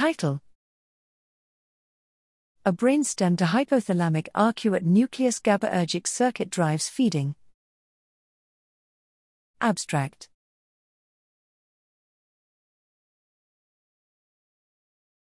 Title A brainstem to hypothalamic arcuate nucleus GABAergic circuit drives feeding. Abstract